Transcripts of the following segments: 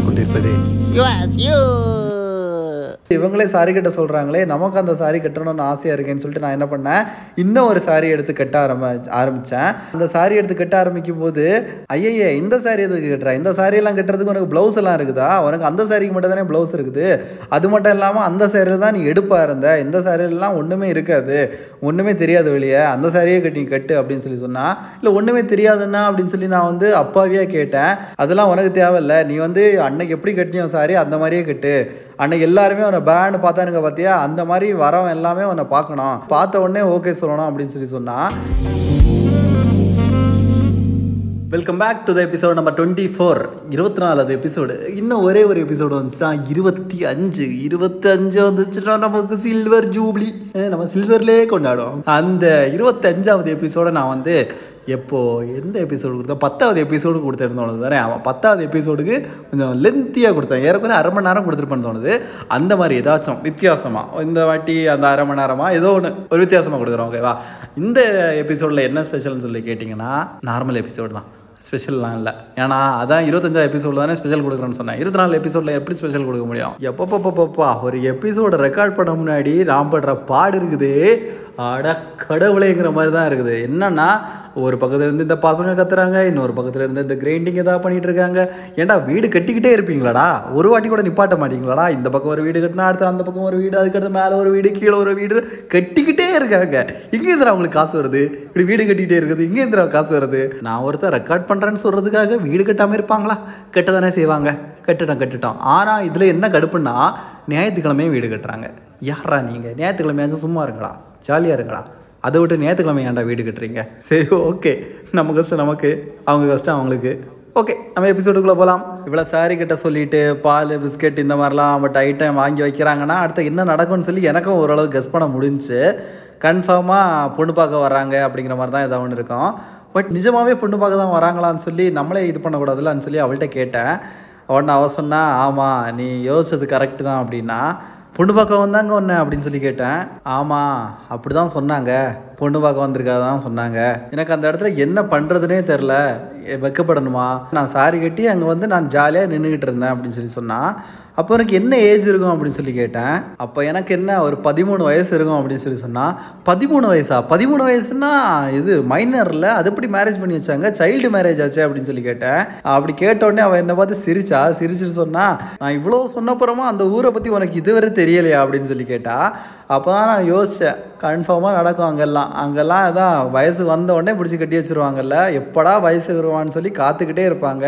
சொல்லிக் கொண்டிருப்பது yours you இவங்களே சாரி கட்ட சொல்கிறாங்களே நமக்கு அந்த சாரி கட்டணும்னு ஆசையாக இருக்கேன்னு சொல்லிட்டு நான் என்ன பண்ணேன்? இன்னும் ஒரு சாரி எடுத்து கட்ட ஆரம்ப ஆரம்பித்தேன் அந்த சாரி எடுத்து கட்ட ஆரம்பிக்கும் போது ஐயையே இந்த சாரி எதுக்கு கட்டுறா? இந்த சாரியெல்லாம் கட்டுறதுக்கு உனக்கு ப்ளவுஸ் எல்லாம் இருக்குதா? உனக்கு அந்த சாரிக்கு மட்டும் தானே ப்ளவுஸ் இருக்குது. அது மட்டும் இல்லாமல் அந்த சாரியில் தான் நீ எடுப்பாக இருந்த. இந்த சாரியெல்லாம் ஒன்றுமே இருக்காது. ஒன்றுமே தெரியாது வெளியே. அந்த சாரியே கட்டி நீ கட்டு அப்படின்னு சொல்லி சொன்னால் இல்லை ஒன்றுமே தெரியாதுன்னா? அப்படின்னு சொல்லி நான் வந்து அப்பாவியாக கேட்டேன். அதெல்லாம் உனக்கு தேவையில்ல. நீ வந்து அன்னைக்கு எப்படி கட்டினியோ சாரி அந்த மாதிரியே கட்டு. அன்னைக்கு எல்லாருமே உன்னை பேன்னு பார்த்தானுங்க பார்த்தியா அந்த மாதிரி வரவன் எல்லாமே உன்னை பார்க்கணும். பார்த்த உடனே ஓகே சொல்லணும் அப்படின்னு சொல்லி சொன்னான் welcome back to the episode number twenty four இருபத்தி நாலாவது எபிசோடு இன்னும் ஒரே ஒரு எபிசோடு வந்துச்சுன்னா இருபத்தி அஞ்சு. இருபத்தி அஞ்சு வந்துச்சுன்னா நமக்கு சில்வர் ஜூப்ளி நம்ம சில்வர்லேயே கொண்டாடுவோம். அந்த இருபத்தஞ்சாவது எபிசோடை நான் வந்து எப்போது எந்த எபிசோடு கொடுத்தா? பத்தாவது எபிசோடு கொடுத்துருந்தோம் தோணுது தானே. அவன் பத்தாவது எபிசோடுக்கு கொஞ்சம் லென்த்தியாக கொடுத்தேன். ஏறக்குறைய அரை மணி நேரம் கொடுத்துருப்பேன்னு தோணுது. அந்த மாதிரி ஏதாச்சும் வித்தியாசமாக இந்த வாட்டி அந்த அரை மணி நேரமாக ஏதோ ஒன்று ஒரு வித்தியாசமாக கொடுக்குறோம் ஓகேவா இந்த எபிசோடில் என்ன ஸ்பெஷல்னு சொல்லி கேட்டிங்கன்னா நார்மல் எபிசோடு தான். ஸ்பெஷல்லாம் இல்லை. ஏன்னா அதான் இருபத்தஞ்சா எபிசோடு தானே ஸ்பெஷல் கொடுக்குறேன்னு சொன்னேன். இருபத்தி நாலு எபிசோடில் எப்படி ஸ்பெஷல் கொடுக்க முடியும்? எப்பப்பப்பப்பா ஒரு எபிசோடை ரெக்கார்ட் பண்ண முன்னாடி நான் படுற பாடு இருக்குது. அட கடவுளேங்கிற மாதிரி தான் இருக்குது. என்னென்னா ஒரு பக்கத்துலேருந்து இந்த பசங்க கத்துறாங்க இன்னொரு பக்கத்துலேருந்து இந்த கிரைண்டிங் ஏதாவது பண்ணிகிட்டு இருக்காங்க ஏன்டா வீடு கட்டிக்கிட்டே இருப்பீங்களாடா? ஒரு வாட்டி கூட நிப்பாட்ட மாட்டீங்களாடா? இந்த பக்கம் ஒரு வீடு கட்டினா அடுத்து அந்த பக்கம் ஒரு வீடு அதுக்கடுத்து மேலே ஒரு வீடு கீழே ஒரு வீடு கட்டிக்கிட்டே இருக்காங்க. இங்கே அவங்களுக்கு காசு வருது? இப்படி வீடு கட்டிக்கிட்டே இருக்குது இங்கே காசு வருது? நான் ஒருத்தர் ரெக்கார்ட் பண்ணுறேன்னு சொல்கிறதுக்காக வீடு கட்டாமல் இருப்பாங்களா? கட்ட தானே செய்வாங்க. கட்டிட்டோம் கட்டிட்டோம். ஆனால் இதில் என்ன கடுப்புன்னா ஞாயிற்றுக்கிழமையும் வீடு கட்டுறாங்க. யாரா நீங்கள் ஞாயிற்றுக்கிழமையாச்சும் சும்மா இருங்களா ஜாலியாக இருங்களா அதை விட்டு ஞாயிற்றுக்கிழமை ஏன்டா வீடு கட்டுறீங்க? சரி ஓகே நம்ம கஷ்டம் நமக்கு அவங்க கஷ்டம் அவங்களுக்கு. ஓகே நம்ம எபிசோடுக்குள்ளே போகலாம் இவ்வளோ சாரி கிட்ட சொல்லிட்டு பால் பிஸ்கட் இந்த மாதிரிலாம் பட் ஐட்டம் வாங்கி வைக்கிறாங்கன்னா அடுத்து என்ன நடக்கும்னு சொல்லி எனக்கும் ஓரளவு கெஸ் பண்ண முடிஞ்சுச்சு கன்ஃபார்மாக பொண்ணு பார்க்க வராங்க அப்படிங்கிற மாதிரி தான் ஏதாவது ஒன்று இருக்கும். பட் நிஜமாகவே பொண்ணு பார்க்க தான் வராங்களான்னு சொல்லி நம்மளே இது பண்ணக்கூடாதுலான்னு சொல்லி அவள்கிட்ட கேட்டேன். உடனே அவள் சொன்னால் ஆமாம் நீ யோசிச்சது கரெக்டு தான் அப்படின்னா பொண்ணு பார்க்க வந்தாங்க ஒன்று அப்படின்னு சொல்லி கேட்டேன். ஆமாம் அப்படி தான் சொன்னாங்க. பொண்ணு பார்க்க வந்திருக்காது தான் சொன்னாங்க. எனக்கு அந்த இடத்துல என்ன பண்ணுறதுனே தெரில வெக்கப்படணுமா? நான் சாரி கட்டி அங்கே வந்து நான் ஜாலியாக நின்றுக்கிட்டு இருந்தேன் அப்படின்னு சொல்லி சொன்னான் அப்போ எனக்கு என்ன ஏஜ் இருக்கும் அப்படின்னு சொல்லி கேட்டேன். அப்போ எனக்கு என்ன ஒரு பதிமூணு வயசு இருக்கும் அப்படின்னு சொல்லி சொன்னால் பதிமூணு வயசா? பதிமூணு வயசுனா இது மைனரில் அது எப்படி மேரேஜ் பண்ணி வச்சாங்க? சைல்டு மேரேஜ் ஆச்சு அப்படின்னு சொல்லி கேட்டேன். அப்படி கேட்டோடனே அவன் என்னை பார்த்து சிரிச்சா சிரிச்சிட்டு சொன்னா நான் இவ்வளோ சொன்னப்புறமா அந்த ஊரை பற்றி உனக்கு இதுவரை தெரியலையா அப்படின்னு சொல்லி கேட்டா அப்போ தான் நான் யோசித்தேன் கன்ஃபார்மாக நடக்கும் அங்கெல்லாம். அங்கெல்லாம் அதான் வயசு வந்த உடனே பிடிச்சி கட்டி வச்சிருவாங்கல்ல. எப்படா வயசு வருவான்னு சொல்லி காத்துக்கிட்டே இருப்பாங்க.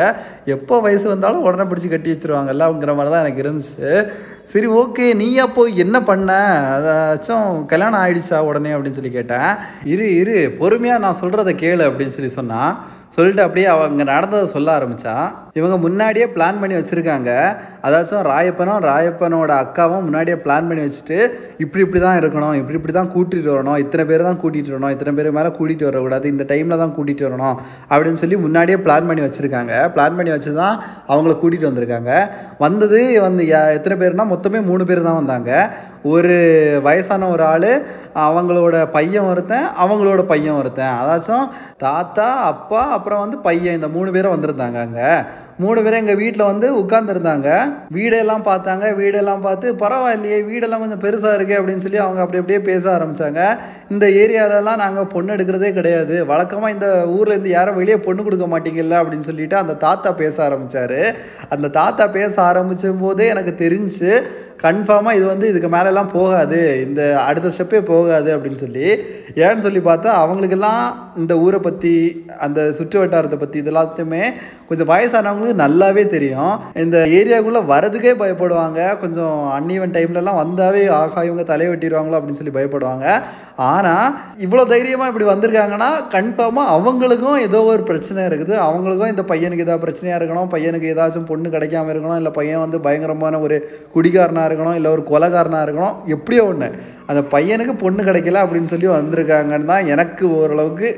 எப்போ வயசு வந்தாலும் உடனே பிடிச்சி கட்டி வச்சிருவாங்கல்ல அப்படிங்கிற மாதிரி தான் எனக்கு இருந்துச்சு. சரி ஓகே நீ அப்போ என்ன பண்ண? அதாச்சும் கல்யாணம் ஆயிடுச்சா உடனே அப்படின்னு சொல்லி கேட்டேன். இரு இரு. பொறுமையாக நான் சொல்கிறத கேளு அப்படின்னு சொல்லி சொன்னான் சொல்லிட்டு அப்படியே அவங்க நடந்ததை சொல்ல ஆரம்பித்தான் இவங்க முன்னாடியே பிளான் பண்ணி வச்சுருக்காங்க. அதாச்சும் ராயப்பனும் ராயப்பனோட அக்காவும் முன்னாடியே பிளான் பண்ணி வச்சுட்டு இப்படி இப்படி தான் இருக்கணும் இப்படி இப்படி தான் கூட்டிகிட்டு வரணும் இத்தனை பேர் தான் கூட்டிகிட்டு வரணும் இத்தனை பேர் மேலே கூட்டிகிட்டு வரக்கூடாது இந்த டைமில் தான் கூட்டிகிட்டு வரணும் அப்படின்னு சொல்லி முன்னாடியே பிளான் பண்ணி வச்சுருக்காங்க. பிளான் பண்ணி வச்சு தான் அவங்கள கூட்டிகிட்டு வந்திருக்காங்க. வந்தது வந்து எத்தனை பேர்னா மொத்தமே மூணு பேர் தான் வந்தாங்க. ஒரு வயசான ஒரு ஆள் அவங்களோட பையன் ஒருத்தன் அவங்களோட பையன் ஒருத்தன். அதாச்சும் தாத்தா அப்பா அப்புறம் வந்து பையன் இந்த மூணு பேரும் வந்திருந்தாங்க அங்கே. மூணு பேரும் எங்கள் வீட்டில் வந்து உட்காந்துருந்தாங்க வீடெல்லாம் பார்த்தாங்க. வீடெல்லாம் பார்த்து பரவாயில்லையே வீடெல்லாம் கொஞ்சம் பெருசாக இருக்கே அப்படின்னு சொல்லி அவங்க அப்படி அப்படியே பேச ஆரம்பித்தாங்க இந்த ஏரியாவிலலாம் நாங்கள் பொண்ணு எடுக்கிறதே கிடையாது. வழக்கமாக இந்த ஊரில் இருந்து யாரும் வெளியே பொண்ணு கொடுக்க மாட்டீங்கல்ல அப்படின்னு சொல்லிட்டு அந்த தாத்தா பேச ஆரம்பித்தார் அந்த தாத்தா பேச ஆரம்பிச்சும் போதே எனக்கு தெரிஞ்சு கன்ஃபார்மாக இது வந்து இதுக்கு மேலெல்லாம் போகாது இந்த அடுத்த ஸ்டெப்பே போகாது அப்படின்னு சொல்லி ஏன்னு சொல்லி பார்த்தா அவங்களுக்கெல்லாம் இந்த ஊரை பற்றி அந்த சுற்று வட்டாரத்தை பற்றி இது எல்லாத்தையுமே கொஞ்சம் வயசானவங்களுக்கு நல்லாவே தெரியும். இந்த ஏரியாக்குள்ளே வரதுக்கே பயப்படுவாங்க. கொஞ்சம் அன்ஈவன் டைம்லலாம் வந்தாவே ஆகா இவங்க தலையை வெட்டிடுவாங்களோ? அப்படின்னு சொல்லி பயப்படுவாங்க. ஆனால் இவ்வளோ தைரியமாக இப்படி வந்திருக்காங்கன்னா கன்ஃபார்மாக அவங்களுக்கும் ஏதோ ஒரு பிரச்சனை இருக்குது. அவங்களுக்கும் இந்த பையனுக்கு ஏதாவது பிரச்சனையாக இருக்கணும் பையனுக்கு ஏதாச்சும் பொண்ணு கிடைக்காம இருக்கணும் இல்லை பையன் வந்து பயங்கரமான ஒரு குடிகாரனாக இருக்கணும் இல்லை ஒரு கொலகாரனாக இருக்கணும் எப்படியோ ஒன்று அந்த பையனுக்கு பொண்ணு கிடைக்கல அப்படின்னு சொல்லி வந்திருக்காங்கன்னு தான் எனக்கு ஓரளவுக்கு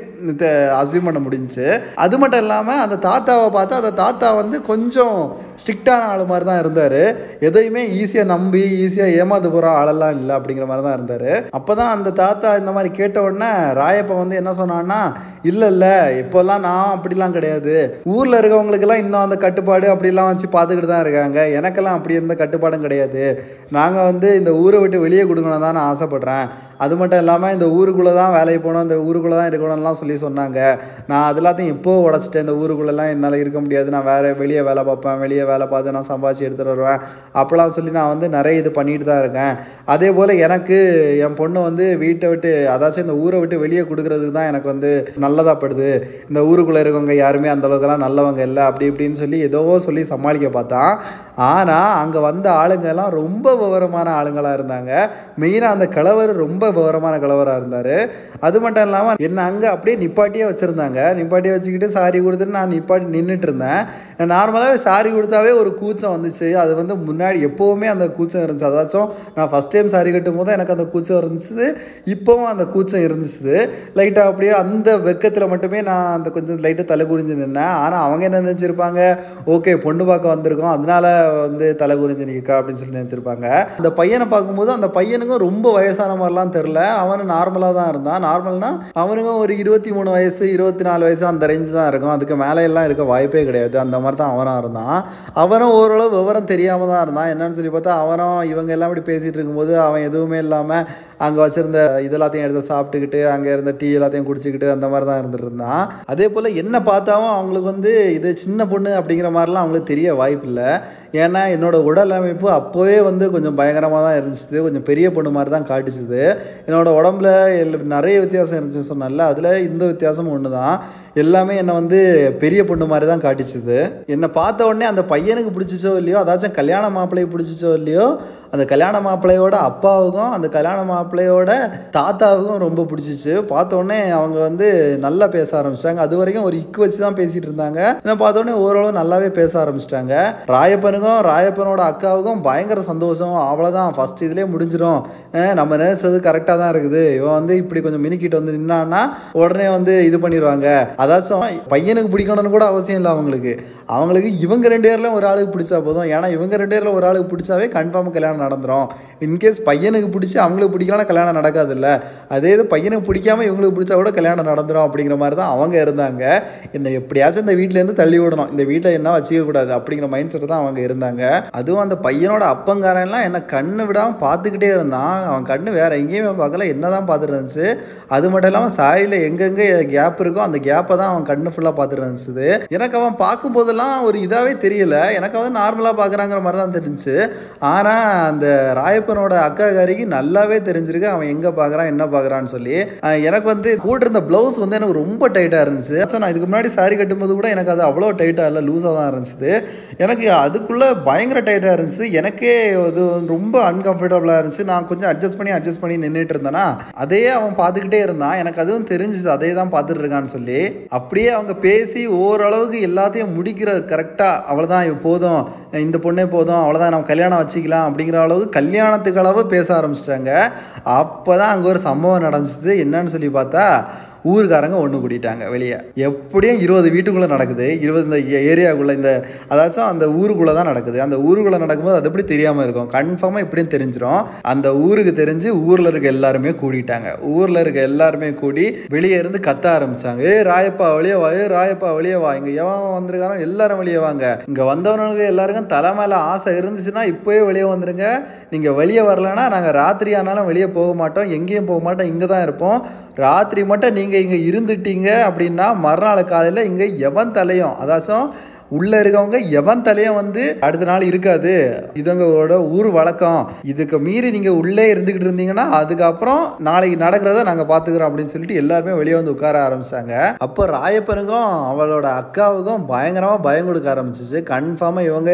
அசியூம் பண்ண முடிஞ்சுச்சு. அது மட்டும் இல்லாமல் அந்த தாத்தாவை பார்த்தா அந்த தாத்தா வந்து கொஞ்சம் ஸ்ட்ரிக்டான ஆள் மாதிரி தான் இருந்தார். எதையுமே ஈஸியாக நம்பி ஈஸியாக ஏமாந்து போகிற ஆளெல்லாம் இல்லை அப்படிங்கிற மாதிரி தான் இருந்தார். அப்போ தான் அந்த தாத்தா இந்த மாதிரி கேட்ட உடனே ராயப்பா வந்து என்ன சொன்னான்னா இல்லை இல்லை இப்போல்லாம் நான் அப்படிலாம் கிடையாது. ஊரில் இருக்கவங்களுக்கெல்லாம் இன்னும் அந்த கட்டுப்பாடு அப்படிலாம் வச்சு பார்த்துக்கிட்டு தான் இருக்காங்க. எனக்கெல்லாம் அப்படி இருந்த கட்டுப்பாடும் கிடையாது. நாங்கள் வந்து இந்த ஊரை விட்டு வெளியே கொடுக்கணும் தான் நான் ஆசைப்பட்றேன். அது மட்டும் இல்லாமல் இந்த ஊருக்குள்ளே தான் வேலைக்கு போகணும் இந்த ஊருக்குள்ளே தான் இருக்கணும்லாம் சொல்லி சொன்னாங்க. நான் அது எல்லாத்தையும் இப்போ உடச்சிட்டேன். இந்த ஊருக்குள்ளெல்லாம் என்னால் இருக்க முடியாது. நான் வேறு வெளியே வேலை பார்ப்பேன். வெளியே வேலை பார்த்து நான் சம்பாதிச்சு எடுத்துகிட்டு வருவேன். அப்போலாம் சொல்லி நான் வந்து நிறைய இது பண்ணிட்டு தான் இருக்கேன். அதே போல் எனக்கு என் பொண்ணு வந்து வீட்டை விட்டு அதாச்சும் இந்த ஊரை விட்டு வெளியே கொடுக்குறதுக்கு தான் எனக்கு வந்து நல்லதாக படுது. இந்த ஊருக்குள்ளே இருக்கவங்க யாருமே அந்தளவுக்குலாம் நல்லவங்க இல்லை. அப்படி இப்படின்னு சொல்லி ஏதோ சொல்லி சமாளிக்க பார்த்தான். ஆனால் அங்கே வந்த ஆளுங்க எல்லாம் ரொம்ப விவரமான ஆளுங்களாக இருந்தாங்க. மெயினாக அந்த கிழவர் ரொம்ப விவரமான கலவராக இருந்தார். அது மட்டும் இல்லாமல் என்னை அங்கே அப்படியே நிப்பாட்டியே வச்சுருந்தாங்க. நிப்பாட்டியே வச்சுக்கிட்டு சாரி கொடுத்துட்டு நான் நிப்பாட்டி நின்றுட்டு இருந்தேன். நார்மலாகவே சாரி கொடுத்தாவே ஒரு கூச்சம் வந்துச்சு. அது வந்து முன்னாடி எப்போவுமே அந்த கூச்சம் இருந்துச்சு. அதாச்சும் நான் ஃபஸ்ட் டைம் சாரி கட்டும் போது எனக்கு அந்த கூச்சம் இருந்துச்சு. இப்போவும் அந்த கூச்சம் இருந்துச்சு. லைட்டாக அப்படியே அந்த வெக்கத்தில் மட்டுமே நான் அந்த கொஞ்சம் லைட்டாக தலை குனிஞ்சு நின்னேன். ஆனால் அவங்க என்ன நினச்சிருப்பாங்க? ஓகே பொண்ணு பார்க்க வந்திருக்கோம். அதனால வந்து தலை குனிஞ்சு நிற்கா அப்படின்னு சொல்லி நினச்சிருப்பாங்க. அந்த பையனை பார்க்கும்போது அந்த பையனுக்கும் ரொம்ப வயசான மாதிரிலாம் தெரில அவன் நார்மலாக தான் இருந்தான். நார்மல்னால் அவனுக்கும் ஒரு இருபத்தி மூணு வயசு இருபத்தி நாலு வயசு அந்த ரேஞ்சு தான் இருக்கும். அதுக்கு மேலே எல்லாம் இருக்க வாய்ப்பே கிடையாது. அந்த மாதிரி தான் அவனாக இருந்தான். அவனும் ஓரளவு விவரம் தெரியாமல் தான் இருந்தான். என்னன்னு சொல்லி பார்த்தா அவனும் இவங்க எல்லாம் இப்படி பேசிகிட்டு இருக்கும்போது அவன் எதுவுமே இல்லாமல் அங்கே வச்சுருந்த இதெல்லாத்தையும் எடுத்து சாப்பிட்டுக்கிட்டு அங்கே இருந்த டீ எல்லாத்தையும் குடிச்சிக்கிட்டு அந்த மாதிரி தான் இருந்துட்டு இருந்தான். அதே போல் என்ன பார்த்தாவும் அவங்களுக்கு வந்து இது சின்ன பொண்ணு அப்படிங்கிற மாதிரிலாம் அவங்களுக்கு தெரிய வாய்ப்பு இல்லை ஏன்னா என்னோட உடல் அமைப்பு அப்போவே வந்து கொஞ்சம் பயங்கரமாக தான் இருந்துச்சு. கொஞ்சம் பெரிய பொண்ணு மாதிரி தான் காட்டிச்சுது. என்னோட உடம்புல நிறைய வித்தியாசம் இருந்துச்சுன்னு சொன்னால அதில் இந்த வித்தியாசமும் ஒன்று தான் எல்லாமே என்னை வந்து பெரிய பொண்ணு மாதிரி தான் காட்டிச்சுது. என்னை பார்த்த உடனே அந்த பையனுக்கு பிடிச்சிச்சோ இல்லையோ அதாச்சும் கல்யாண மாப்பிள்ளையை பிடிச்சிச்சோ இல்லையோ அந்த கல்யாண மாப்பிள்ளையோட அப்பாவுக்கும் அந்த கல்யாண மாப்பிள்ளையோட தாத்தாவுக்கும் ரொம்ப பிடிச்சிச்சு. பார்த்த உடனே அவங்க வந்து நல்லா பேச ஆரம்பிச்சிட்டாங்க. அது வரைக்கும் ஒரு இக்கு வச்சு தான் பேசிட்டு இருந்தாங்க. என்ன பார்த்த உடனே ஓரளவு நல்லாவே பேச ஆரம்பிச்சிட்டாங்க. ராயப்பனுக்கும் ராயப்பனோட அக்காவுக்கும் பயங்கர சந்தோஷம். அவ்வளோதான் ஃபஸ்ட் இதுலேயே முடிஞ்சிடும் நம்ம நினைச்சது கரெக்டாக தான் இருக்குது. இவன் வந்து இப்படி கொஞ்சம் மினிக்கிட்டு வந்து நின்னான்னா உடனே வந்து இது பண்ணிடுவாங்க. அதாச்சும் பையனுக்கு பிடிக்கணும்னு கூட அவசியம் இல்லை அவங்களுக்கு. அவங்களுக்கு இவங்க ரெண்டு பேர்ல ஒரு ஆளுக்கு பிடிச்சா போதும். ஏன்னா இவங்க ரெண்டு பேரில் ஒரு ஆளுக்கு பிடிச்சாவே கன்ஃபார்ம் கல்யாணம் நடந்துரும். இன்கேஸ் பையனுக்கு பிடிச்சி அவங்களுக்கு பிடிக்கலாம் கல்யாணம் நடக்காதுல்ல. அதே இது பையனுக்கு பிடிக்காம இவங்களுக்கு பிடிச்சா கூட கல்யாணம் நடந்துரும் அப்படிங்கிற மாதிரி தான் அவங்க இருந்தாங்க. என்னை எப்படியாச்சும் இந்த வீட்டிலேருந்து தள்ளி விடணும். இந்த வீட்டில் என்ன வச்சுக்கக்கூடாது அப்படிங்கிற மைண்ட் செட் தான் அவங்க இருந்தாங்க. அதுவும் அந்த பையனோட அப்பங்காரன்லாம் என்னை கண்ணு விடாமல் பார்த்துக்கிட்டே இருந்தான். அவன் கண்ணு வேறு எங்கேயுமே பார்க்கல. என்ன தான் பார்த்துட்டு இருந்துச்சு. அது மட்டும் இல்லாமல் சாரியில் எங்கெங்கே கேப் இருக்கோ அந்த கேப்பை தான் அவன் கண்ணு ஃபுல்லாக பார்த்துட்டு இருந்துச்சு. எனக்கு அவன் பார்க்கும்போதெல்லாம் ஒரு இதாகவே தெரியல. எனக்கு வந்து நார்மலாக பார்க்குறாங்கிற மாதிரி தான் தெரிஞ்சு. ஆனால் அந்த ராயப்பனோட அக்கா காரிக்கு நல்லாவே தெரிஞ்சிருக்கு. அவன் எங்கே பார்க்குறான் என்ன பார்க்குறான்னு சொல்லி. எனக்கு வந்து கூட இருந்த ப்ளவுஸ் வந்து எனக்கு ரொம்ப டைட்டாக இருந்துச்சு. ஸோ நான் இதுக்கு முன்னாடி சாரி கட்டும்போது கூட எனக்கு அது அவ்வளோ டைட்டாக இல்லை லூஸாக தான் இருந்துச்சு. எனக்கு அதுக்குள்ளே பயங்கர டைட்டாக இருந்துச்சு. எனக்கே அது ரொம்ப அன்கம்ஃபர்டபுளாக இருந்துச்சு. நான் கொஞ்சம் அட்ஜஸ்ட் பண்ணி அட்ஜஸ்ட் பண்ணி நின்றுட்டு இருந்தேனா அதே அவன் பார்த்துக்கிட்டே இருந்தான். எனக்கு அதுவும் தெரிஞ்சிச்சு அதே தான் பார்த்துட்டு இருக்கான்னு சொல்லி. அப்படியே அவங்க பேசி ஓரளவுக்கு எல்லாத்தையும் முடிக்கிற கரெக்டாக அவ்வளோதான் போதும். இந்த பொண்ணே போதும். அவ்வளோதான் நம்ம கல்யாணம் வச்சுக்கலாம். அப்படிங்கிற அளவுக்கு கல்யாணத்துக்கு அளவு பேச ஆரம்பிச்சிட்டாங்க. அப்போ தான் அங்கே ஒரு சம்பவம் நடந்துச்சு. என்னன்னு சொல்லி பார்த்தா ஊருக்காரங்க ஒன்று கூட்டிட்டாங்க வெளியே. எப்படியும் இருபது வீட்டுக்குள்ளே நடக்குது. இருபது இந்த ஏரியாவுக்குள்ளே இந்த அதாச்சும் அந்த ஊருக்குள்ளே தான் நடக்குது. அந்த ஊருக்குள்ளே நடக்கும்போது அது எப்படி தெரியாமல் இருக்கும்? கன்ஃபார்மாக இப்படியும் தெரிஞ்சிடும் அந்த ஊருக்கு தெரிஞ்சு ஊரில் இருக்க எல்லாருமே கூட்டிட்டாங்க. ஊரில் இருக்க எல்லாருமே கூடி வெளியே இருந்து கத்த ஆரம்பிச்சாங்க. ஏ ராயப்பா வெளியே வா. ஏ ராயப்பா வெளியே வா. இங்கே எவன் வந்திருக்கானோ எல்லாரும் வெளியே வாங்க. இங்கே வந்தவனுக்கு எல்லாருக்கும் தலை மேலே ஆசை இருந்துச்சுன்னா இப்போயே வெளியே வந்துருங்க. நீங்கள் வெளியே வரலன்னா நாங்கள் ராத்திரி ஆனாலும் வெளியே போக மாட்டோம். எங்கேயும் போக மாட்டோம். இங்கே தான் இருப்போம். ராத்திரி மட்டும் நீங்கள் இங்கே இருந்துட்டீங்க அப்படின்னா மறுநாள் காலையில் இங்கே எவன் தலையும் அதாச்சும் உள்ளே இருக்கவங்க எவன் தலையும் வந்து அடுத்த நாள் இருக்காது. இதுங்களோட ஊர் வழக்கம். இதுக்கு மீறி நீங்கள் உள்ளே இருந்துக்கிட்டு இருந்தீங்கன்னா அதுக்கப்புறம் நாளைக்கு நடக்கிறத நாங்கள் பார்த்துக்குறோம் அப்படின்னு சொல்லிட்டு எல்லாருமே வெளியே வந்து உட்கார ஆரம்பிச்சாங்க. அப்போ ராயப்பனுக்கும் அவளோட அக்காவுக்கும் பயங்கரமாக பயம் கொடுக்க ஆரம்பிச்சிச்சு. கன்ஃபார்மாக இவங்க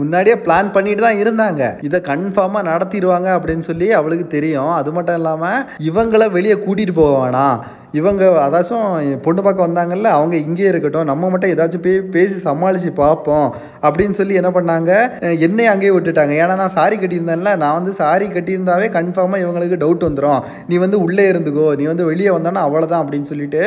முன்னாடியே பிளான் பண்ணிட்டு தான் இருந்தாங்க. இதை கன்ஃபார்மாக நடத்திடுவாங்க அப்படின்னு சொல்லி அவளுக்கு தெரியும். அது மட்டும் இல்லாமல் இவங்கள வெளியே கூட்டிகிட்டு போவானா இவங்க அதாச்சும் பொண்ணு பார்க்க வந்தாங்கல்ல அவங்க இங்கேயே இருக்கட்டும் நம்ம மட்டும் ஏதாச்சும் போய் பேசி சமாளித்து பார்ப்போம் அப்படின்னு சொல்லி என்ன பண்ணாங்க? என்னை அங்கேயே விட்டுட்டாங்க. ஏன்னா நான் சாரி கட்டியிருந்தேன்ல நான் வந்து சாரி கட்டியிருந்தாவே கன்ஃபார்மாக இவங்களுக்கு டவுட் வந்துடும் நீ வந்து உள்ளே இருந்துக்கோ நீ வந்து வெளியே வந்தானா அவ்வளோதான் அப்படின்னு சொல்லிட்டு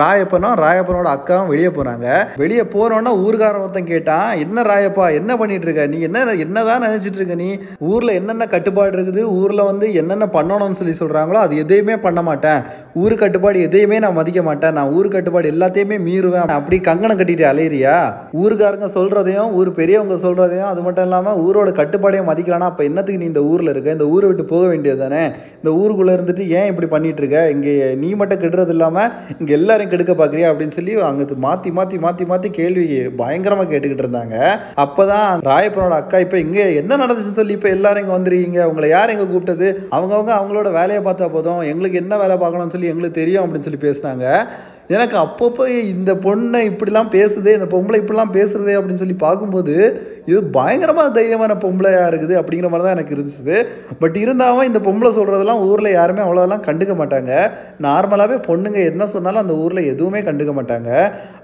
ராயப்பனும் ராயப்பனோட அக்காவும் வெளியே போகிறாங்க வெளியே போனோன்னா ஊர்காரன் ஒருத்தன் கேட்டான் என்ன ராயப்பா என்ன பண்ணிட்டு இருக்க? நீ என்ன என்னதான் நினச்சிட்டு இருக்க நீ? ஊரில் என்னென்ன கட்டுப்பாடு இருக்குது? ஊரில் வந்து என்னென்ன பண்ணணும்னு சொல்லி சொல்கிறாங்களோ அது எதையுமே பண்ண மாட்டேன். ஊர் கட்டுப்பாடு எதையுமே நான் மதிக்க மாட்டேன். நான் ஊர் கட்டுப்பாடு எல்லாத்தையுமே மீறுவேன். அப்படி கங்கணம் கட்டிட்டு அலையிறியா? ஊருக்காரங்க சொல்கிறதையும் ஊர் பெரியவங்க சொல்கிறதையும் அது மட்டும் இல்லாமல் ஊரோட கட்டுப்பாடையும் மதிக்கலானா அப்போ என்னத்துக்கு நீ இந்த ஊரில் இருக்க? இந்த ஊரை விட்டு போக வேண்டியது தானே? இந்த ஊருக்குள்ளே இருந்துட்டு ஏன் இப்படி பண்ணிட்டு இருக்க? இங்கே நீ மட்டும் கெடுறது இல்லாமல் இங்கே எல்லாரையும் கெடுக்க பார்க்குறியா அப்படின்னு சொல்லி அங்கே மாற்றி மாற்றி மாற்றி மாற்றி கேள்வி பயங்கரமாக கேட்டுக்கிட்டு இருந்தாங்க. அப்போ தான் ராயப்பனோட அக்கா இப்போ இங்கே என்ன நடந்துச்சுன்னு சொல்லி இப்போ எல்லாரும் இங்கே வந்துருக்கீங்க. உங்களை யார் எங்கே கூப்பிட்டது? அவங்கவுங்க அவங்களோட வேலையை பார்த்தா போதும். எங்களுக்கு என்ன வேலை பார்க்கணும்னு சொல்லி எங்களுக்கு தெரியும் அப்படின்னு சொல்லி பேசினாங்க. எனக்கு அப்பப்போ இந்த பொண்ணை இப்படிலாம் பேசுதே இந்த பொம்பளை இப்படிலாம் பேசுறதே அப்படின்னு சொல்லி பார்க்கும்போது இது பயங்கரமாக தைரியமான பொம்பளையாக இருக்குது அப்படிங்கிற மாதிரி தான் எனக்கு இருந்துச்சு. பட் இருந்தாலும் இந்த பொம்பளை சொல்கிறதெல்லாம் ஊரில் யாருமே அவ்வளோதெல்லாம் கண்டுக்க மாட்டாங்க. நார்மலாகவே பொண்ணுங்க என்ன சொன்னாலும் அந்த ஊரில் எதுவுமே கண்டுக்க மாட்டாங்க.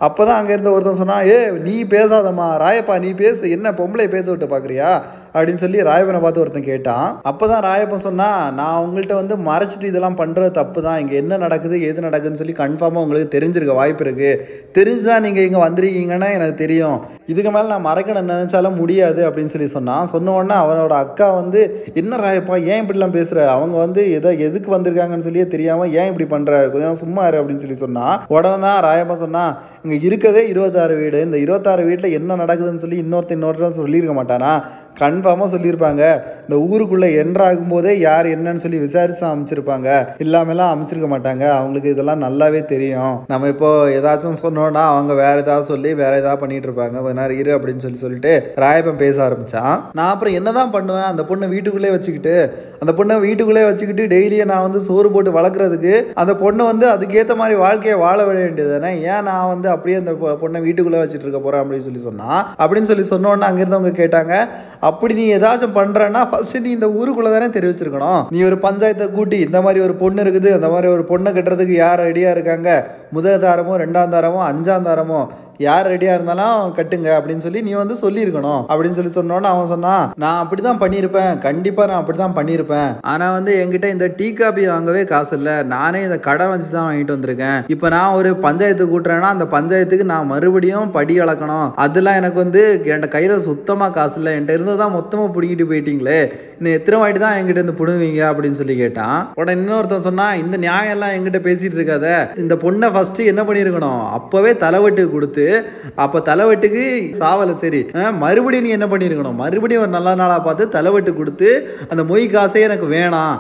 அப்போ தான் அங்கே இருந்த ஒருத்தன் சொன்னால் ஏ நீ பேசாதம்மா ராயப்பா நீ பேசு என்ன பொம்பளை பேச விட்டு பார்க்குறியா? அப்படின்னு சொல்லி ராயப்பனை பார்த்து ஒருத்தன் கேட்டான். அப்போ தான் ராயப்பன் சொன்னா நான் உங்கள்கிட்ட வந்து மறைச்சிட்டு இதெல்லாம் பண்ணுறது தப்பு தான். இங்கே என்ன நடக்குது எது நடக்குதுன்னு சொல்லி கன்ஃபார்மாக உங்களுக்கு தெரிஞ்சிருக்க வாய்ப்பு இருக்குது தெரிஞ்சுதான் நீங்கள் இங்கே வந்திருக்கீங்கன்னா எனக்கு தெரியும். இதுக்கு மேலே நான் மறைக்கணும் நினச்சாலும் முடியாது அப்படின்னு சொல்லி சொன்னான். சொன்ன உடனே அவனோட அக்கா வந்து என்ன ராயப்பா ஏன் இப்படிலாம் பேசுகிற அவங்க வந்து எதை எதுக்கு வந்திருக்காங்கன்னு சொல்லியே தெரியாமல் ஏன் இப்படி பண்ணுற கொஞ்சம் சும்மா இரு அப்படின்னு சொல்லி சொன்னால் உடனே தான் ராயப்பா சொன்னா இங்கே இருக்கதே இருபத்தாறு வீடு. இந்த இருபத்தாறு வீட்டில் என்ன நடக்குதுன்னு சொல்லி இன்னொருத்தன் இன்னொருத்தர் சொல்லியிருக்க மாட்டானா? கன்ஃபார்மாக சொல்லியிருப்பாங்க. இந்த ஊருக்குள்ளே என்ட்ராகும் போதே யார் என்னன்னு சொல்லி விசாரிச்சு அமைச்சிருப்பாங்க. இல்லாமலாம் அமைச்சிருக்க மாட்டாங்க. அவங்களுக்கு இதெல்லாம் நல்லாவே தெரியும். நம்ம இப்போ ஏதாச்சும் சொன்னோன்னா அவங்க வேற ஏதாவது சொல்லி வேற ஏதாவது பண்ணிட்டு இருப்பாங்க. கொஞ்ச நேரம் இரு அப்படின்னு சொல்லி சொல்லிட்டு ராயப்பன் பேச ஆரம்பிச்சான். நான் அப்புறம் என்னதான் பண்ணுவேன்? அந்த பொண்ணை வீட்டுக்குள்ளே வச்சுக்கிட்டு அந்த பொண்ணை வீட்டுக்குள்ளே வச்சுக்கிட்டு டெய்லியும் நான் வந்து சோறு போட்டு வளர்க்குறதுக்கு அந்த பொண்ணை வந்து அதுக்கேற்ற மாதிரி வாழ்க்கையை வாழ விட வேண்டியது தானே ஏன் நான் வந்து அப்படியே அந்த பொ- பொண்ணை வீட்டுக்குள்ளே வச்சுட்டு இருக்க போகிறேன் அப்படின்னு சொல்லி சொன்னான். அப்படின்னு சொல்லி சொன்னோன்னே அங்கேருந்தவங்க கேட்டாங்க அப்படி நீ ஏதாச்சும் பண்ணுறன்னா ஃபஸ்ட்டு நீ இந்த ஊருக்குள்ளே தானே தெரிவிச்சிருக்கணும். நீ ஒரு பஞ்சாயத்தை கூட்டி இந்த மாதிரி ஒரு பொண்ணு இருக்குது அந்த மாதிரி ஒரு பொண்ணை கட்டுறதுக்கு யார் ரெடியாக இருக்காங்க? முதல் தாரமோ ரெண்டாம் தாரமோ அஞ்சாம் தாரமோ? யார் ரெடியாக இருந்தாலும் கட்டுங்க அப்படின்னு சொல்லி நீ வந்து சொல்லியிருக்கணும். அப்படின்னு சொல்லி சொன்னோன்னே அவன் சொன்னான் நான் அப்படி தான் பண்ணியிருப்பேன். கண்டிப்பாக நான் அப்படி தான் பண்ணியிருப்பேன். ஆனால் வந்து என்கிட்ட இந்த டீ காபி வாங்கவே காசு இல்லை. நானே இந்த கடன் வச்சு தான் வாங்கிட்டு வந்திருக்கேன். இப்போ நான் ஒரு பஞ்சாயத்து கூட்டுறேன்னா அந்த பஞ்சாயத்துக்கு நான் மறுபடியும் படி அளக்கணும். அதெல்லாம் எனக்கு வந்து என்கிட்ட கையில் சுத்தமாக காசு இல்லை. என்கிட்ட இருந்தது தான் மொத்தமாக பிடிக்கிட்டு போயிட்டீங்களே. இன்னும் எத்தனை வாட்டி தான் என்கிட்ட இருந்து பிடுங்குவீங்க? அப்படின்னு சொல்லி கேட்டான். உடனே இன்னொருத்தன் சொன்னால் இந்த நியாயம் எல்லாம் என்கிட்ட பேசிட்டு இருக்காத. இந்த பொண்ணை ஃபஸ்ட்டு என்ன பண்ணியிருக்கணும்? அப்போவே தலைவட்டு கொடுத்து அப்போ தலைவட்டுக்கு சாவலை சரி. மறுபடியும் நீ என்ன பண்ணியிருக்கணும் மறுபடியும் ஒரு நல்ல நாளாக பார்த்து தலைவட்டு கொடுத்து அந்த மொய் காசே எனக்கு வேணாம்.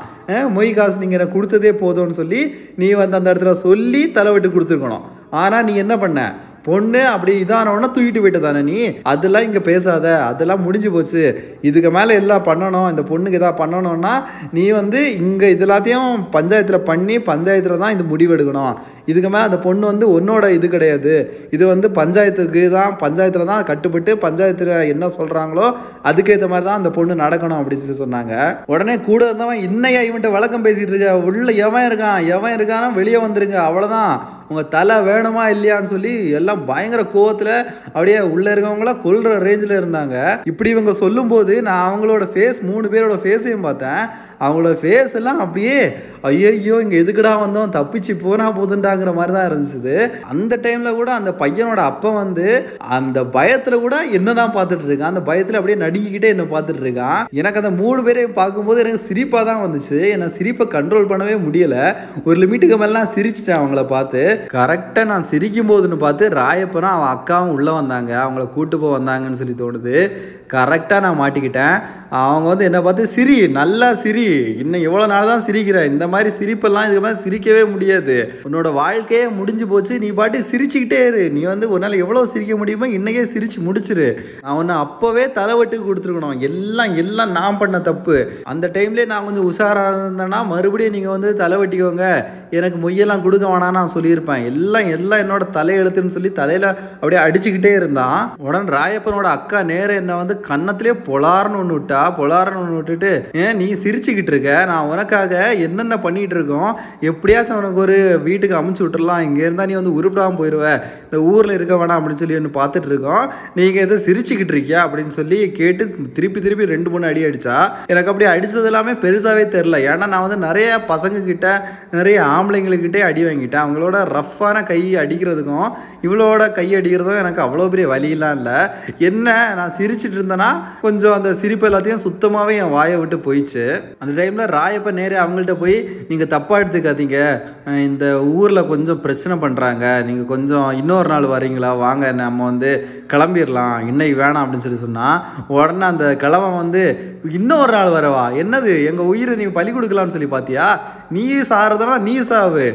மொய் காசு நீங்கள் எனக்கு கொடுத்ததே போதும்னு சொல்லி நீ வந்து அந்த இடத்துல சொல்லி தலைவட்டு கொடுத்துருக்கணும். ஆனால் நீ என்ன பண்ண? பொண்ணு அப்படி இதானவொன்னா தூக்கிட்டு போயிட்டு தானே நீ? அதெல்லாம் இங்கே பேசாத. அதெல்லாம் முடிஞ்சு போச்சு. இதுக்கு மேலே எல்லாம் பண்ணணும். இந்த பொண்ணுக்கு எதாவது பண்ணணும்னா நீ வந்து இங்கே இது எல்லாத்தையும் பஞ்சாயத்தில் பண்ணி பஞ்சாயத்தில் தான் இது முடிவெடுக்கணும். இதுக்கு மேலே அந்த பொண்ணு வந்து உன்னோட இது கிடையாது. இது வந்து பஞ்சாயத்துக்கு தான் பஞ்சாயத்தில் தான் கட்டுப்பட்டு பஞ்சாயத்தில் என்ன சொல்கிறாங்களோ அதுக்கேற்ற மாதிரி தான் அந்த பொண்ணு நடக்கணும் அப்படின்னு சொல்லி சொன்னாங்க. உடனே கூட இருந்தவன் இன்னையா இவன்ட்ட வழக்கம் பேசிகிட்டு இருக்க? உள்ள எவன் இருக்கான்? எவன் இருக்கானா? வெளியே வந்துருங்க. அவ்வளோதான் உங்கள் தலை வேணுமா இல்லையான்னு சொல்லி எல்லாம் பயங்கர கோவத்தில் அப்படியே உள்ளே இருக்கவங்கள கொல்ற ரேஞ்சில் இருந்தாங்க. இப்படி இவங்க சொல்லும்போது நான் அவங்களோட ஃபேஸ் மூணு பேரோட ஃபேஸையும் பார்த்தேன். அவங்களோட ஃபேஸ் எல்லாம் அப்படியே ஐயோ இங்கே எதுக்குடா வந்தோம்? தப்பிச்சு போனா போதுண்டாங்கிற மாதிரி தான் இருந்துச்சு. அந்த டைமில் கூட அந்த பையனோட அப்பா வந்து அந்த பயத்தில் கூட என்ன தான் பார்த்துட்டு இருக்கான். அந்த பயத்தில் அப்படியே நடுங்கிக்கிட்டே என்ன பார்த்துட்டு இருக்கான். எனக்கு அந்த மூணு பேரையும் பார்க்கும்போது எனக்கு சிரிப்பாக தான் வந்துச்சு. என்னை சிரிப்பை கண்ட்ரோல் பண்ணவே முடியல. ஒரு லிமிட்டுக்கு மேலாம் சிரிச்சிட்டேன் அவங்கள பார்த்து. கரெக்டாக நான் சிரிக்கும் போதுன்னு பார்த்து ராயப்பனும் அவன் அக்காவும் உள்ளே வந்தாங்க. அவங்கள கூட்டு போக வந்தாங்கன்னு சொல்லி தோணுது. கரெக்டாக நான் மாட்டிக்கிட்டேன். அவங்க வந்து என்னை பார்த்து சிரி நல்லா சிரி. இன்னும் எவ்வளோ நாள் தான் சிரிக்கிற. இந்த மாதிரி சிரிப்பெல்லாம் இதுக்கு மாதிரி சிரிக்கவே முடியாது. உன்னோட வாழ்க்கையே முடிஞ்சு போச்சு. நீ பாட்டு சிரிச்சுக்கிட்டே இரு. நீ வந்து உன்னால் எவ்வளோ சிரிக்க முடியுமோ இன்றைக்கே சிரிச்சு முடிச்சிரு. நான் உன்னை அப்போவே தலைவட்டுக்கு கொடுத்துருக்கணும். எல்லாம் எல்லாம் நான் பண்ண தப்பு. அந்த டைம்லேயே நான் கொஞ்சம் உஷாராக இருந்தேன்னா மறுபடியும் நீங்கள் வந்து தலைவட்டிக்கோங்க. எனக்கு மொய்யெல்லாம் கொடுக்க வேணாம் நான் சொல்லியிருப்பேன். எல்லாம் எல்லாம் என்னோட தலையெழுத்துன்னு சொல்லி தலையில் அப்படியே அடிச்சுக்கிட்டே இருந்தான். உடனே ராயப்பனோட அக்கா நேரம் என்ன வந்து கன்னத்திலே பொலார்னு ஒன்று விட்டா பொலார்னு ஒன்று விட்டுட்டு ஏன் நீ சிரிச்சுக்கிட்டு இருக்க? நான் உனக்காக என்னென்ன பண்ணிட்டு இருக்கோம்? எப்படியாச்சும் உனக்கு ஒரு வீட்டுக்கு அமுச்சு விட்டுறலாம். இங்கே இருந்தால் நீ வந்து உருப்பிடாமல் போயிடுவ இந்த ஊரில் இருக்க வேணாம் அப்படின்னு சொல்லி ஒன்று பார்த்துட்டு இருக்கோம். நீங்கள் எதை சிரிச்சுக்கிட்டு இருக்கியா? அப்படின்னு சொல்லி கேட்டு திருப்பி திருப்பி ரெண்டு மூணு அடி அடித்தா எனக்கு அப்படி அடித்தது எல்லாமே பெருசாகவே தெரில ஏன்னா நான் வந்து நிறைய பசங்க கிட்ட நிறைய ஆம்பளைங்கக்கிட்டே அடி வாங்கிட்டேன். அவங்களோட ரஃப்பான கை அடிக்கிறதுக்கும் இவளோட கை அடிக்கிறதும் எனக்கு அவ்வளோ பெரிய வழியெல்லாம் இல்லை. என்ன நான் சிரிச்சிட்டு இருந்தேன்னா கொஞ்சம் அந்த சிரிப்பு எல்லாத்தையும் சுத்தமாகவே என் வாயை விட்டு போயிடுச்சு. அந்த டைமில் ராயப்ப நேரே அவங்கள்ட்ட போய் நீங்கள் தப்பாக எடுத்துக்காதீங்க. இந்த ஊரில் கொஞ்சம் பிரச்சனை பண்ணுறாங்க நீங்கள் கொஞ்சம் இன்னொரு நாள் வரீங்களா? வாங்க நம்ம வந்து கிளம்பிடலாம். இன்னைக்கு வேணாம் அப்படின்னு சொல்லி சொன்னால் உடனே அந்த கிழமை வந்து இன்னொரு நாள் வரவா? என்னது? எங்கள் உயிரை நீ பலி கொடுக்கலாம்னு சொல்லி பார்த்தியா நீ சாரதனா நீ சாவு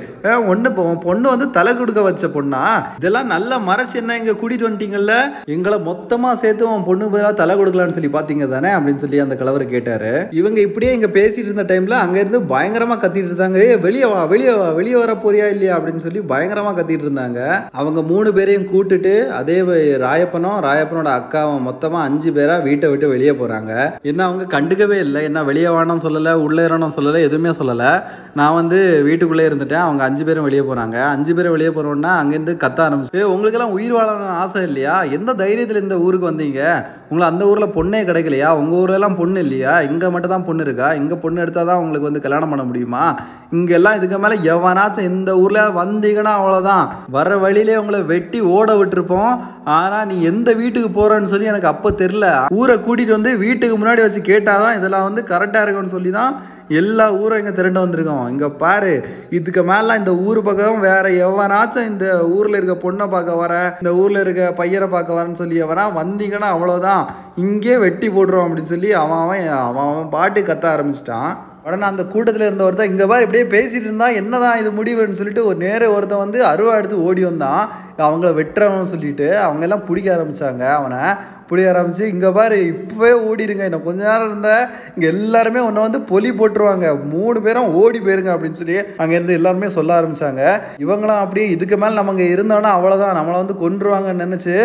ஒன்று பொண்ணு வந்து தலை கொடுக்க வச்ச பொண்ணா? இதெல்லாம் நல்லா மறைச்சு என்ன இங்கே கூட்டிகிட்டு வந்துட்டீங்கல்ல? எங்களை மொத்தமாக சேர்த்து உன் பொண்ணு பதிலாக தலை கொடுக்கலான்னு சொல்லி பார்த்தீங்க தானே அப்படின்னு சொல்லி அந்த கிழவர் கேட்டார். இவங்க இப்படியே இங்கே பேசிட்டு இருந்த டைமில் அங்கேருந்து பயங்கரமாக கத்திட்டு இருந்தாங்க. ஏ வெளியே வா வெளியே வா வெளியே வர போறியா இல்லையா அப்படின்னு சொல்லி பயங்கரமாக கத்திட்டு இருந்தாங்க. அவங்க மூணு பேரையும் கூட்டுட்டு அதே ராயப்பனும் ராயப்பனோட அக்காவும் மொத்தமாக அஞ்சு பேரா வீட்டை விட்டு வெளியே போகிறாங்க என்ன அவங்க கண்டுக்கவே இல்லை. என்ன வெளியே வானம் சொல்லலை உள்ளே இறணும் சொல்லலை எதுவுமே சொல்லலை. நான் வந்து வீட்டுக்குள்ளே இருந்துட்டேன். அவங்க அஞ்சு பேரும் வெளியே போனாங்க. அஞ்சு பேரும் வெளியே போகிறோன்னா அங்கேருந்து கத்த ஆரம்பிச்சு "ஏய், உங்களுக்கெல்லாம் உயிர் வாழணும்னு ஆசை இல்லையா? எந்த தைரியத்தில் இந்த ஊருக்கு வந்தீங்க? உங்களை அந்த ஊரில் பொண்ணே கிடைக்கலையா? உங்கள் ஊர்லலாம் பொண்ணு இல்லையா? இங்கே மட்டும் தான் பொண்ணு இருக்கா? இங்கே பொண்ணு எடுத்தால் தான் உங்களுக்கு வந்து கல்யாணம் பண்ண முடியுமா? இங்கெல்லாம் இதுக்கு மேலே எவனாச்சும் இந்த ஊரில் வந்தீங்கன்னா அவ்வளோதான் வர வழியிலே உங்களை வெட்டி ஓட விட்டுருப்போம். ஆனால் நீ எந்த வீட்டுக்கு போகிறேன்னு சொல்லி எனக்கு அப்போ தெரில ஊரை கூட்டிகிட்டு வந்து வீட்டுக்கு முன்னாடி வச்சு கேட்டால் தான் இதெல்லாம் வந்து கரெக்டாக இருக்கும்னு சொல்லி தான் எல்லா ஊரும் இங்கே திரண்டு வந்திருக்கோம். இங்கே பாரு இதுக்கு மேலாம் இந்த ஊர் பக்கம் வேற எவனாச்சும் இந்த ஊரில் இருக்க பொண்ணை பார்க்க வரேன் இந்த ஊரில் இருக்க பையனை பார்க்க வரேன்னு சொல்லி எவனா வந்தீங்கன்னா அவ்வளோதான் இங்கே வெட்டி போடுறோம் அப்படின்னு சொல்லி அவன் அவன் அவன் அவன் பாட்டு கத்த ஆரம்பிச்சிட்டான். உடனே அந்த கூட்டத்தில் இருந்த ஒருத்தன் இங்கே பாரு இப்படியே பேசிட்டு இருந்தா என்னதான் இது முடிவுன்னு சொல்லிட்டு ஒரு நேர ஒருத்தன் வந்து அருவா எடுத்து ஓடி வந்தான். அவங்கள வெட்டுறவன் சொல்லிட்டு அவங்க எல்லாம் பிடிக்க ஆரம்பிச்சாங்க. அவனை பிடிக்க ஆரம்பிச்சு இங்கே பாரு இப்போவே ஓடிடுங்க இன்னும் கொஞ்ச நேரம் இருந்தால் இங்கே எல்லாருமே ஒன்றை வந்து பொலி போட்டுருவாங்க. மூணு பேரும் ஓடி போயிருங்க அப்படின்னு சொல்லி அங்கேருந்து எல்லாருமே சொல்ல ஆரம்பித்தாங்க இவங்களாம் அப்படியே இதுக்கு மேலே நம்ம இங்கே இருந்தோன்னா அவ்வளோதான் நம்மளை வந்து கொன்றுவாங்கன்னு நினச்சி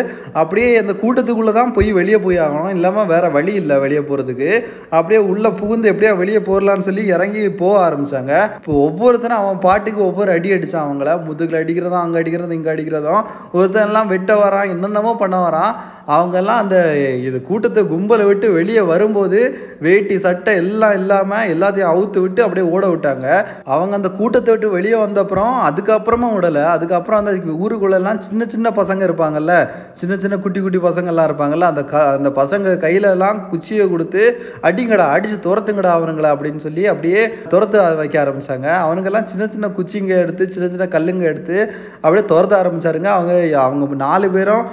அப்படியே அந்த கூட்டத்துக்குள்ளே தான் போய் வெளியே போய் ஆகணும். இல்லாமல் வேறு வழி இல்லை வெளியே போகிறதுக்கு அப்படியே உள்ளே புகுந்து எப்படியா வெளியே போகலான்னு சொல்லி இறங்கி போக ஆரம்பிச்சாங்க. இப்போ ஒவ்வொருத்தரும் அவன் பாட்டுக்கு ஒவ்வொரு அடி அடிச்சான் அவங்கள. முதுகில் அடிக்கிறதும் அங்கே அடிக்கிறதும் இங்கே அடிக்கிறதும். ஒருத்தன் எல்லாம் வெட்ட வரான் என்னென்னமோ பண்ண வரான். அவங்கெல்லாம் அந்த இது கூட்டத்தை கும்பலை விட்டு வெளியே வரும்போது வேட்டி சட்டை எல்லாம் இல்லாமல் எல்லாத்தையும் அவுத்து விட்டு அப்படியே ஓட விட்டாங்க. அவங்க அந்த கூட்டத்தை விட்டு வெளியே வந்தப்புறம் அதுக்கப்புறமா விடலை. அதுக்கப்புறம் அந்த ஊருக்குள்ளெல்லாம் சின்ன சின்ன பசங்க இருப்பாங்கல்ல. சின்ன சின்ன குட்டி குட்டி பசங்கள்லாம் இருப்பாங்கல்ல. அந்த க அந்த பசங்க கையிலலாம் குச்சியை கொடுத்து அடிங்கடா அடித்து துரத்துங்கடா அவனுங்களா அப்படின்னு சொல்லி அப்படியே துரத்த வைக்க ஆரம்பித்தாங்க அவனுங்கெல்லாம் சின்ன சின்ன குச்சிங்க எடுத்து சின்ன சின்ன கல்லுங்க எடுத்து அப்படியே துரத்த ஆரம்பிச்சாருங்க. அவங்க அவங்க நாலு பேரும்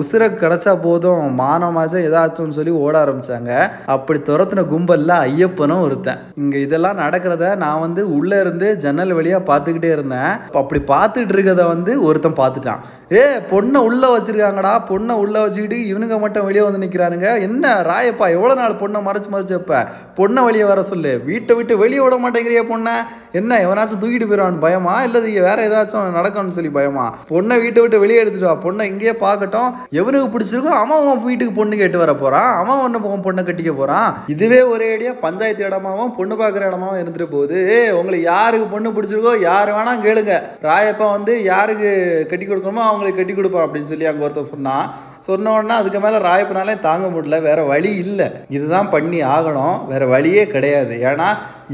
உசுரை கிடச்சா போதும் மானமாச்சும் ஏதாச்சும்னு சொல்லி ஓட ஆரம்பித்தாங்க அப்படி துரத்துன கும்பலில் ஐயப்பனும் ஒருத்தன். இங்கே இதெல்லாம் நடக்கிறத நான் வந்து உள்ளே இருந்து ஜன்னல் வழியாக பார்த்துக்கிட்டே இருந்தேன். அப்படி பார்த்துட்டு இருக்கிறத வந்து ஒருத்தன் பார்த்துட்டான். ஏ பொண்ணை உள்ளே வச்சுருக்காங்கடா பொண்ணை உள்ளே வச்சுக்கிட்டு இவனுங்க மட்டும் வெளியே வந்து நிற்கிறானுங்க என்ன ராயப்பா எவ்வளோ நாள் பொண்ணை மறைச்சு மறைச்சு வைப்ப? பொண்ணை வெளியே வர சொல்லு. வீட்டை விட்டு வெளியே விட மாட்டேங்கிறிய பொண்ணை. என்ன எவனாச்சும் தூக்கிட்டு போயிடுவான்னு பயமா? இல்லை வேற ஏதாச்சும் நடக்கணும்னு சொல்லி பயமா? பொண்ணை வீட்டை விட்டு வெளியே எடுத்துட்டு வா. பொண்ணை இங்கேயே பார்க்கட்டும். எவனுக்கு பிடிச்சிருக்கோ அவன் அவன் வீட்டுக்கு பொண்ணு கேட்டு வர போகிறான் அவன் ஒன்று பொண்ணை கட்டிக்க போறான். இதுவே ஒரே அடியாக பஞ்சாயத்து இடமாவும் பொண்ணு பார்க்குற இடமாவும் இருந்துட்டு போகுது. உங்களுக்கு யாருக்கு பொண்ணு பிடிச்சிருக்கோ யார் வேணால் கேளுங்க. ராயப்பா வந்து யாருக்கு கட்டி கொடுக்கணுமோ அவங்களுக்கு கட்டி கொடுப்பான் அப்படின்னு சொல்லி அங்கே ஒருத்தன் சொன்னான். சொன்ன உடனே அதுக்கு மேலே ராயப்பனாலே தாங்க முடியல வேற வழி இல்லை. இதுதான் பண்ணி ஆகணும் வேற வழியே கிடையாது. ஏன்னா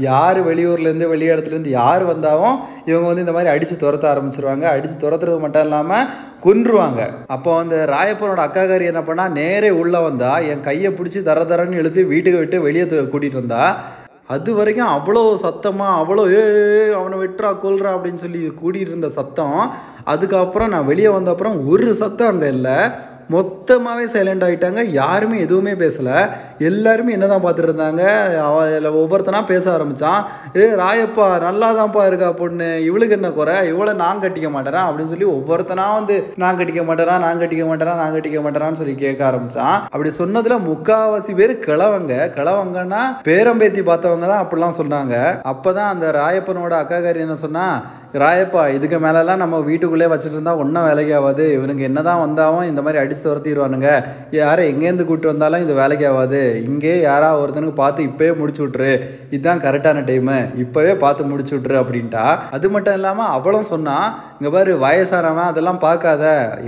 யார் வெளியூர்லேருந்து வெளி இடத்துலேருந்து யார் வந்தாலும் இவங்க வந்து இந்த மாதிரி அடித்து துரத்த ஆரம்பிச்சிருவாங்க. அடித்து துரத்துறது மட்டும் இல்லாமல் கொன்றுவாங்க. அப்போ அந்த ராயப்பனோட அக்காக்காரி என்ன பண்ணா நேரே உள்ளே வந்தால் என் கையை பிடிச்சி தர தரன்னு இழுத்து வீட்டுக்கு விட்டு வெளியே கூட்டிகிட்டு வந்தா அது வரைக்கும் அவ்வளோ சத்தமாக அவ்வளோ ஏ அவனை வெட்டுறா கொல்றா அப்படின்னு சொல்லி கூட்டிகிட்டு இருந்த சத்தம் அதுக்கப்புறம் நான் வெளியே வந்த அப்புறம் ஒரு சத்தம் அங்கே இல்லை. மொத்தமாகவே சைலண்ட் ஆகிட்டாங்க யாருமே எதுவுமே பேசலை. எல்லாருமே என்ன தான் பார்த்துட்டு இருந்தாங்க அவ ஒவ்வொருத்தனா பேச ஆரம்பித்தான் ஏ ராயப்பா நல்லா தான்ப்பா இருக்கா பொண்ணு. இவளுக்கு என்ன குறை? இவளை நான் கட்டிக்க மாட்டேறேன். அப்படின்னு சொல்லி ஒவ்வொருத்தனா வந்து நான் கட்டிக்க மாட்டேறா நான் கட்டிக்க மாட்டேறா நான் கட்டிக்க மாட்டேறான்னு சொல்லி கேட்க ஆரம்பித்தான் அப்படி சொன்னதில் முக்காவாசி பேர் கிழவங்க. கிழவங்கன்னா பேரம்பேத்தி பார்த்தவங்க தான் அப்படிலாம் சொன்னாங்க. அப்போ தான் அந்த ராயப்பனோட அக்காக்காரி என்ன சொன்னா ராயப்பா இதுக்கு மேலெல்லாம் நம்ம வீட்டுக்குள்ளே வச்சுட்டு இருந்தால் ஒன்றும் வேலைக்கு ஆகாது இவனுக்கு என்னதான் வந்தாலும் இந்த மாதிரி அடித்து துரத்திடுவானுங்க யாரை எங்கேருந்து கூப்பிட்டு வந்தாலும் இது வேலைக்கு ஆகாது இங்கே யாராக ஒருத்தனுக்கு பார்த்து இப்போயே முடிச்சு விட்ரு இதுதான் கரெக்டான டைமு இப்போவே பார்த்து முடிச்சு விட்ரு அப்படின்ட்டா. அது மட்டும் இல்லாமல் அவளும் சொன்னா இங்கே பாரு வயசானவன் அதெல்லாம் பார்க்காத.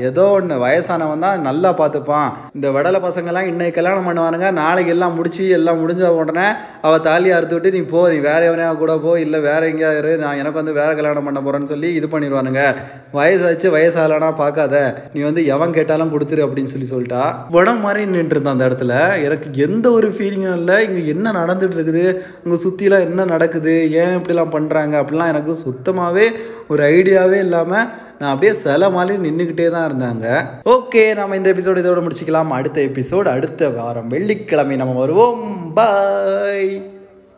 ஏதோ ஒன்று வயசானவன் தான் நல்லா பார்த்துப்பான். இந்த வடலை பசங்கெல்லாம் இன்னைக்கு கல்யாணம் பண்ணுவானுங்க. நாளைக்கு எல்லாம் முடிச்சு எல்லாம் முடிஞ்ச உடனே அவள் தாலியை அறுத்து விட்டு நீ போ நீ வேற எவனையா கூட போ இல்லை வேற எங்கேயா இரு. நான் எனக்கு வந்து வேற கல்யாணம் பண்ண போகிறேன்னு சொல்லி இது பண்ணிடுவானுங்க. வயசாச்சு வயசாலனா பார்க்காத. நீ வந்து எவன் கேட்டாலும் கொடுத்துரு அப்படின்னு சொல்லி சொல்லிட்டா. படம் மாதிரி நின்று இருந்தான் அந்த இடத்துல. எனக்கு எந்த ஒரு ஃபீலிங்கும் இல்லை. இங்கே என்ன நடந்துட்டு இருக்குது இங்கே சுற்றிலாம் என்ன நடக்குது? ஏன் இப்படிலாம் பண்ணுறாங்க அப்படிலாம் எனக்கு சுத்தமாகவே ஒரு ஐடியாவே இல்லாமல் நான் அப்படியே சில மாதிரி நின்றுக்கிட்டே தான் இருந்தாங்க. ஓகே நம்ம இந்த எபிசோடு இதோட முடிச்சுக்கலாம். அடுத்த எபிசோடு அடுத்த வாரம் வெள்ளிக்கிழமை நம்ம வருவோம். பாய்